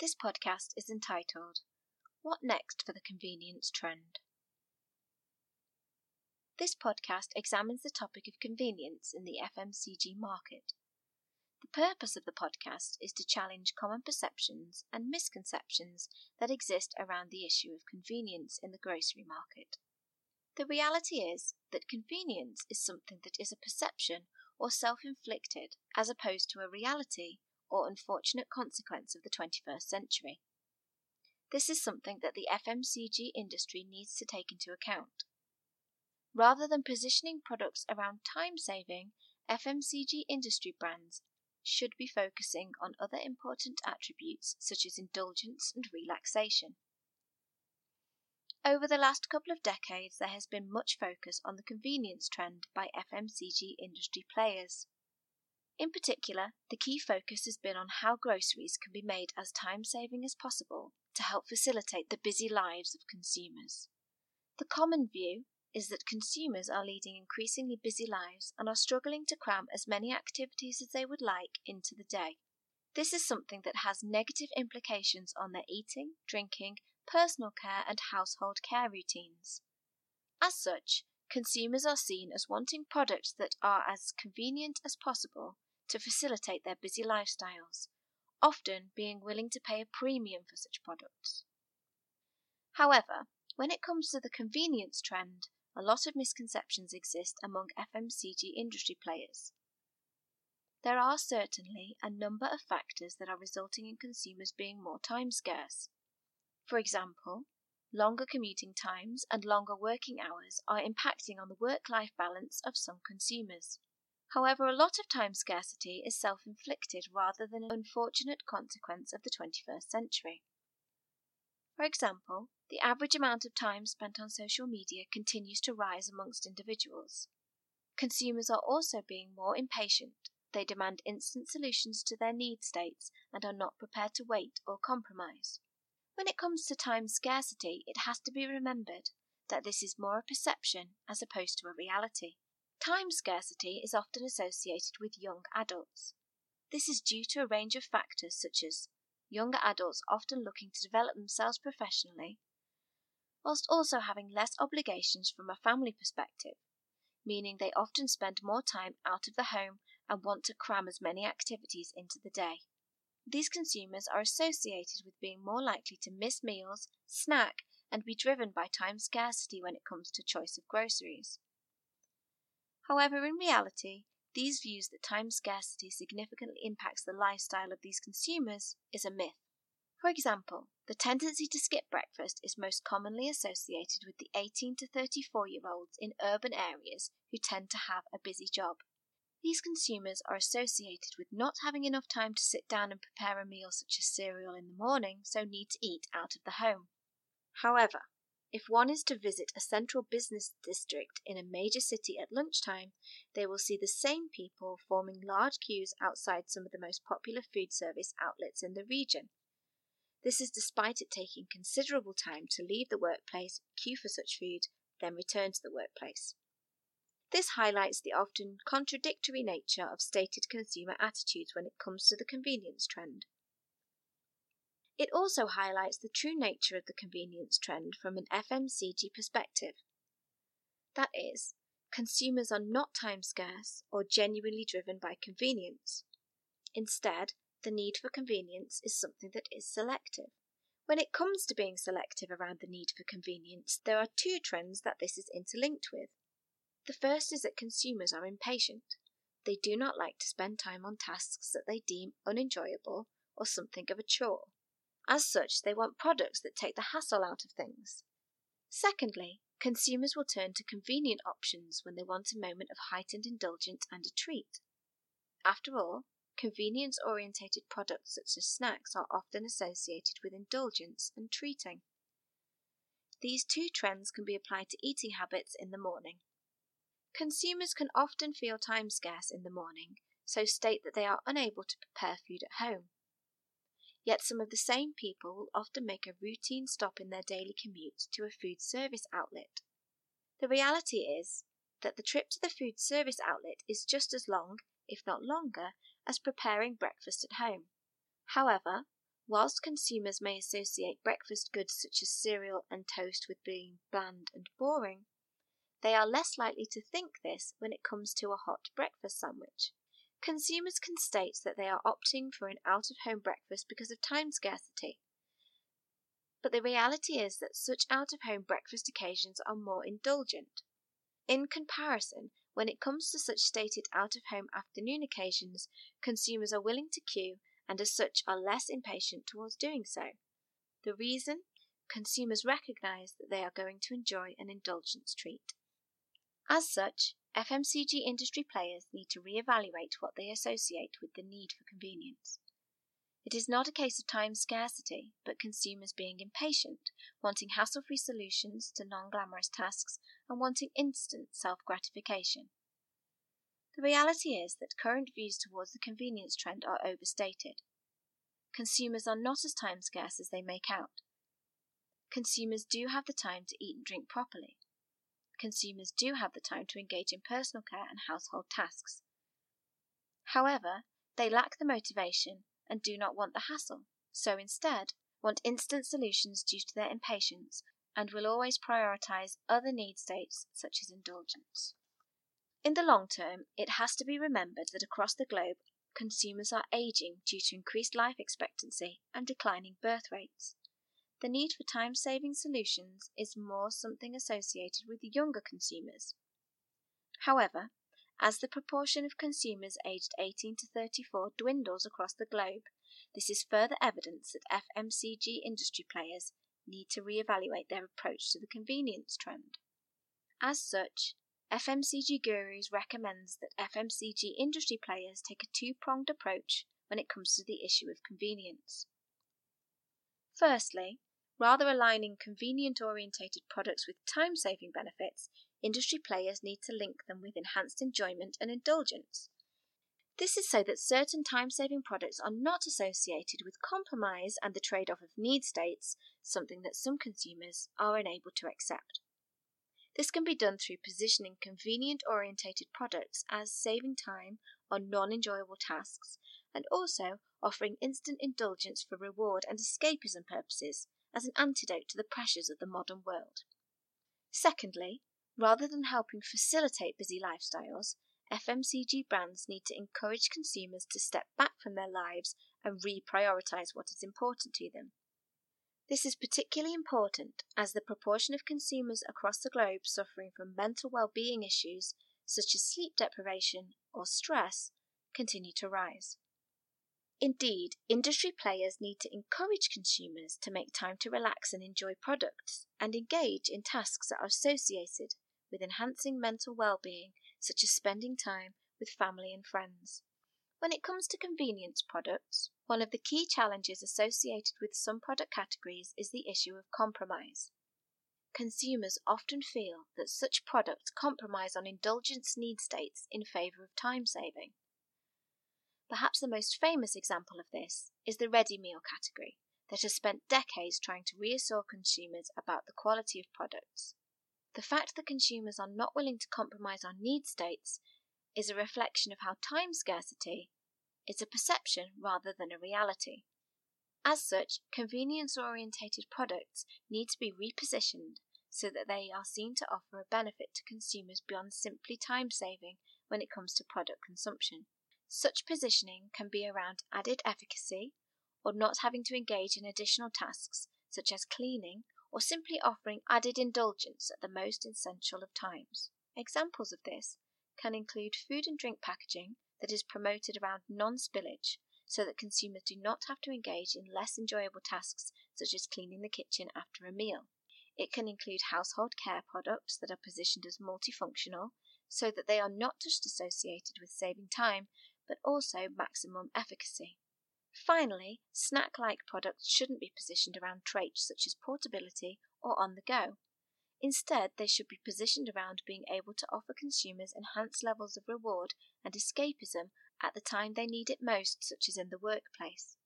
This podcast is entitled What Next for the Convenience Trend? This podcast examines the topic of convenience in the FMCG market. The purpose of the podcast is to challenge common perceptions and misconceptions that exist around the issue of convenience in the grocery market. The reality is that convenience is something that is a perception or self inflicted as opposed to a reality or unfortunate consequence of the 21st century. This is something that the FMCG industry needs to take into account. Rather than positioning products around time saving, FMCG industry brands should be focusing on other important attributes such as indulgence and relaxation. Over the last couple of decades, there has been much focus on the convenience trend by FMCG industry players. In particular, the key focus has been on how groceries can be made as time saving as possible to help facilitate the busy lives of consumers. The common view is that consumers are leading increasingly busy lives and are struggling to cram as many activities as they would like into the day. This is something that has negative implications on their eating, drinking, personal care, and household care routines. As such, consumers are seen as wanting products that are as convenient as possible to facilitate their busy lifestyles, often being willing to pay a premium for such products. However, when it comes to the convenience trend, a lot of misconceptions exist among FMCG industry players. There are certainly a number of factors that are resulting in consumers being more time scarce. For example, longer commuting times and longer working hours are impacting on the work life balance of some consumers. However, a lot of time scarcity is self inflicted rather than an unfortunate consequence of the 21st century. For example, the average amount of time spent on social media continues to rise amongst individuals. Consumers are also being more impatient. They demand instant solutions to their need states and are not prepared to wait or compromise. When it comes to time scarcity, it has to be remembered that this is more a perception as opposed to a reality. Time scarcity is often associated with young adults. This is due to a range of factors such as younger adults often looking to develop themselves professionally, whilst also having less obligations from a family perspective, meaning they often spend more time out of the home and want to cram as many activities into the day. These consumers are associated with being more likely to miss meals, snack, and be driven by time scarcity when it comes to choice of groceries. However, in reality, these views that time scarcity significantly impacts the lifestyle of these consumers is a myth. For example, the tendency to skip breakfast is most commonly associated with the 18 to 34 year olds in urban areas who tend to have a busy job. These consumers are associated with not having enough time to sit down and prepare a meal such as cereal in the morning, so need to eat out of the home. However, if one is to visit a central business district in a major city at lunchtime, they will see the same people forming large queues outside some of the most popular food service outlets in the region. This is despite it taking considerable time to leave the workplace, queue for such food, then return to the workplace. This highlights the often contradictory nature of stated consumer attitudes when it comes to the convenience trend. It also highlights the true nature of the convenience trend from an FMCG perspective. That is, consumers are not time scarce or genuinely driven by convenience. Instead, the need for convenience is something that is selective. When it comes to being selective around the need for convenience, there are two trends that this is interlinked with. The first is that consumers are impatient. They do not like to spend time on tasks that they deem unenjoyable or something of a chore. As such, they want products that take the hassle out of things. Secondly, consumers will turn to convenient options when they want a moment of heightened indulgence and a treat. After all, convenience orientated products such as snacks are often associated with indulgence and treating. These two trends can be applied to eating habits in the morning. Consumers can often feel time scarce in the morning, so state that they are unable to prepare food at home. Yet some of the same people will often make a routine stop in their daily commute to a food service outlet. The reality is that the trip to the food service outlet is just as long, if not longer, as preparing breakfast at home. However, Whilst consumers may associate breakfast goods such as cereal and toast with being bland and boring, they are less likely to think this when it comes to a hot breakfast sandwich. Consumers can state that they are opting for an out of home breakfast because of time scarcity. But the reality is that such out of home breakfast occasions are more indulgent. In comparison, when it comes to such stated out of home afternoon occasions, consumers are willing to queue and as such are less impatient towards doing so. The reason? Consumers recognize that they are going to enjoy an indulgence treat. As such, FMCG industry players need to re-evaluate what they associate with the need for convenience. It is not a case of time scarcity, but consumers being impatient, wanting hassle free solutions to non glamorous tasks, and wanting instant self gratification. The reality is that current views towards the convenience trend are overstated. Consumers are not as time scarce as they make out. Consumers do have the time to eat and drink properly, consumers do have the time to engage in personal care and household tasks. However, they lack the motivation and do not want the hassle, so instead want instant solutions due to their impatience and will always prioritize other need states such as indulgence. In the long term, it has to be remembered that across the globe, consumers are aging due to increased life expectancy and declining birth rates. The need for time saving solutions is more something associated with younger consumers. However, as the proportion of consumers aged 18 to 34 dwindles across the globe, this is further evidence that FMCG industry players need to re-evaluate their approach to the convenience trend. As such, FMCG Gurus recommends that FMCG industry players take a two-pronged approach when it comes to the issue of convenience. Firstly, Rather aligning convenient orientated products with time saving benefits, industry players need to link them with enhanced enjoyment and indulgence. This is so that certain time saving products are not associated with compromise and the trade off of need states, something that some consumers are unable to accept. This can be done through positioning convenient orientated products as saving time on non enjoyable tasks and also offering instant indulgence for reward and escapism purposes, as an antidote to the pressures of the modern world. Secondly, rather than helping facilitate busy lifestyles, FMCG brands need to encourage consumers to step back from their lives and reprioritize what is important to them. This is particularly important as the proportion of consumers across the globe suffering from mental well-being issues such as sleep deprivation or stress continue to rise. Indeed, industry players need to encourage consumers to make time to relax and enjoy products and engage in tasks that are associated with enhancing mental well-being, such as spending time with family and friends. When it comes to convenience products, one of the key challenges associated with some product categories is the issue of compromise. Consumers often feel that such products compromise on indulgence need states in favor of time saving. Perhaps the most famous example of this is the ready meal category that has spent decades trying to reassure consumers about the quality of products. The fact that consumers are not willing to compromise on need states is a reflection of how time scarcity is a perception rather than a reality. As such, convenience orientated products need to be repositioned so that they are seen to offer a benefit to consumers beyond simply time saving when it comes to product consumption. Such positioning can be around added efficacy, or not having to engage in additional tasks such as cleaning, or simply offering added indulgence at the most essential of times. Examples of this can include food and drink packaging that is promoted around non spillage so that consumers do not have to engage in less enjoyable tasks such as cleaning the kitchen after a meal. It can include household care products that are positioned as multifunctional so that they are not just associated with saving time but also maximum efficacy. Finally, snack like products shouldn't be positioned around traits such as portability or on the go. Instead, they should be positioned around being able to offer consumers enhanced levels of reward and escapism at the time they need it most, such as in the workplace.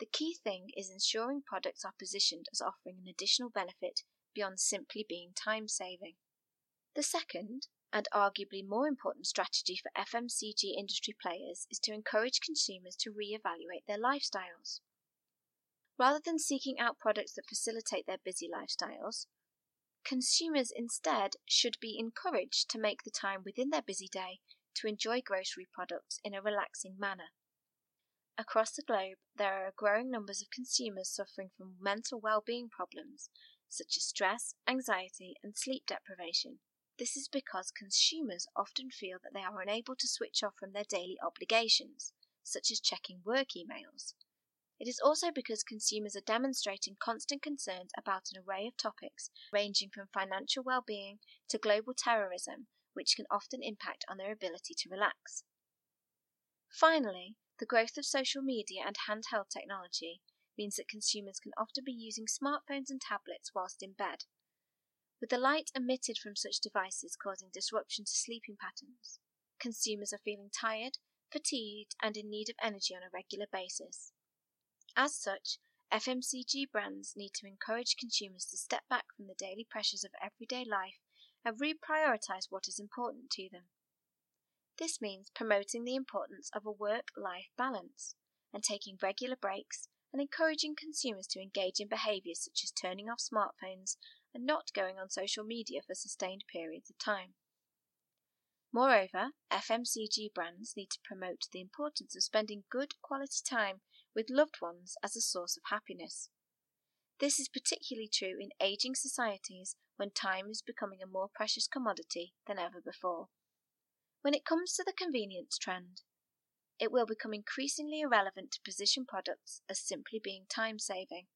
The key thing is ensuring products are positioned as offering an additional benefit beyond simply being time saving. The second, and arguably more important strategy for FMCG industry players is to encourage consumers to re-evaluate their lifestyles. Rather than seeking out products that facilitate their busy lifestyles, consumers instead should be encouraged to make the time within their busy day to enjoy grocery products in a relaxing manner. Across the globe, there are growing numbers of consumers suffering from mental well-being problems such as stress, anxiety, and sleep deprivation. This is because consumers often feel that they are unable to switch off from their daily obligations, such as checking work emails. It is also because consumers are demonstrating constant concerns about an array of topics ranging from financial well-being to global terrorism, which can often impact on their ability to relax. Finally, the growth of social media and handheld technology means that consumers can often be using smartphones and tablets whilst in bed, with the light emitted from such devices causing disruption to sleeping patterns. Consumers are feeling tired, fatigued, and in need of energy on a regular basis. As such, FMCG brands need to encourage consumers to step back from the daily pressures of everyday life and reprioritize what is important to them. This means promoting the importance of a work life balance and taking regular breaks and encouraging consumers to engage in behaviours such as turning off smartphones and not going on social media for sustained periods of time. Moreover, FMCG brands need to promote the importance of spending good quality time with loved ones as a source of happiness. This is particularly true in aging societies when time is becoming a more precious commodity than ever before. When it comes to the convenience trend, it will become increasingly irrelevant to position products as simply being time saving.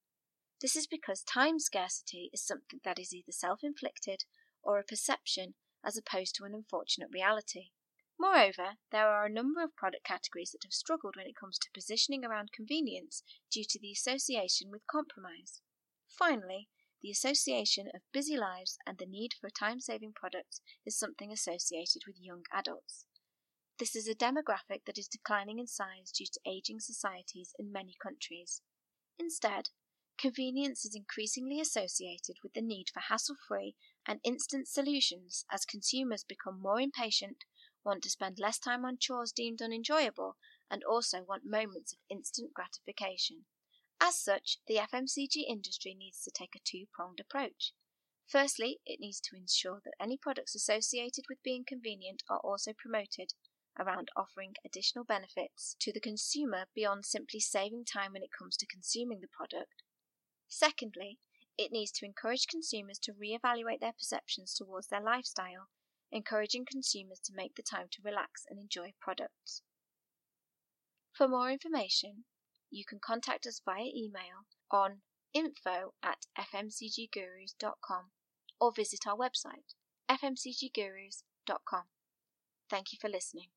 This is because time scarcity is something that is either self inflicted or a perception as opposed to an unfortunate reality. Moreover, there are a number of product categories that have struggled when it comes to positioning around convenience due to the association with compromise. Finally, the association of busy lives and the need for time saving products is something associated with young adults. This is a demographic that is declining in size due to aging societies in many countries. Instead, convenience is increasingly associated with the need for hassle free and instant solutions as consumers become more impatient want to spend less time on chores deemed unenjoyable, and also want moments of instant gratification. As such, the FMCG industry needs to take a two pronged approach. Firstly, it needs to ensure that any products associated with being convenient are also promoted around offering additional benefits to the consumer beyond simply saving time when it comes to consuming the product. Secondly, it needs to encourage consumers to re-evaluate their perceptions towards their lifestyle encouraging consumers to make the time to relax and enjoy products. For more information, you can contact us via email on info at fmcggurus.com or visit our website fmcggurus.com. Thank you for listening.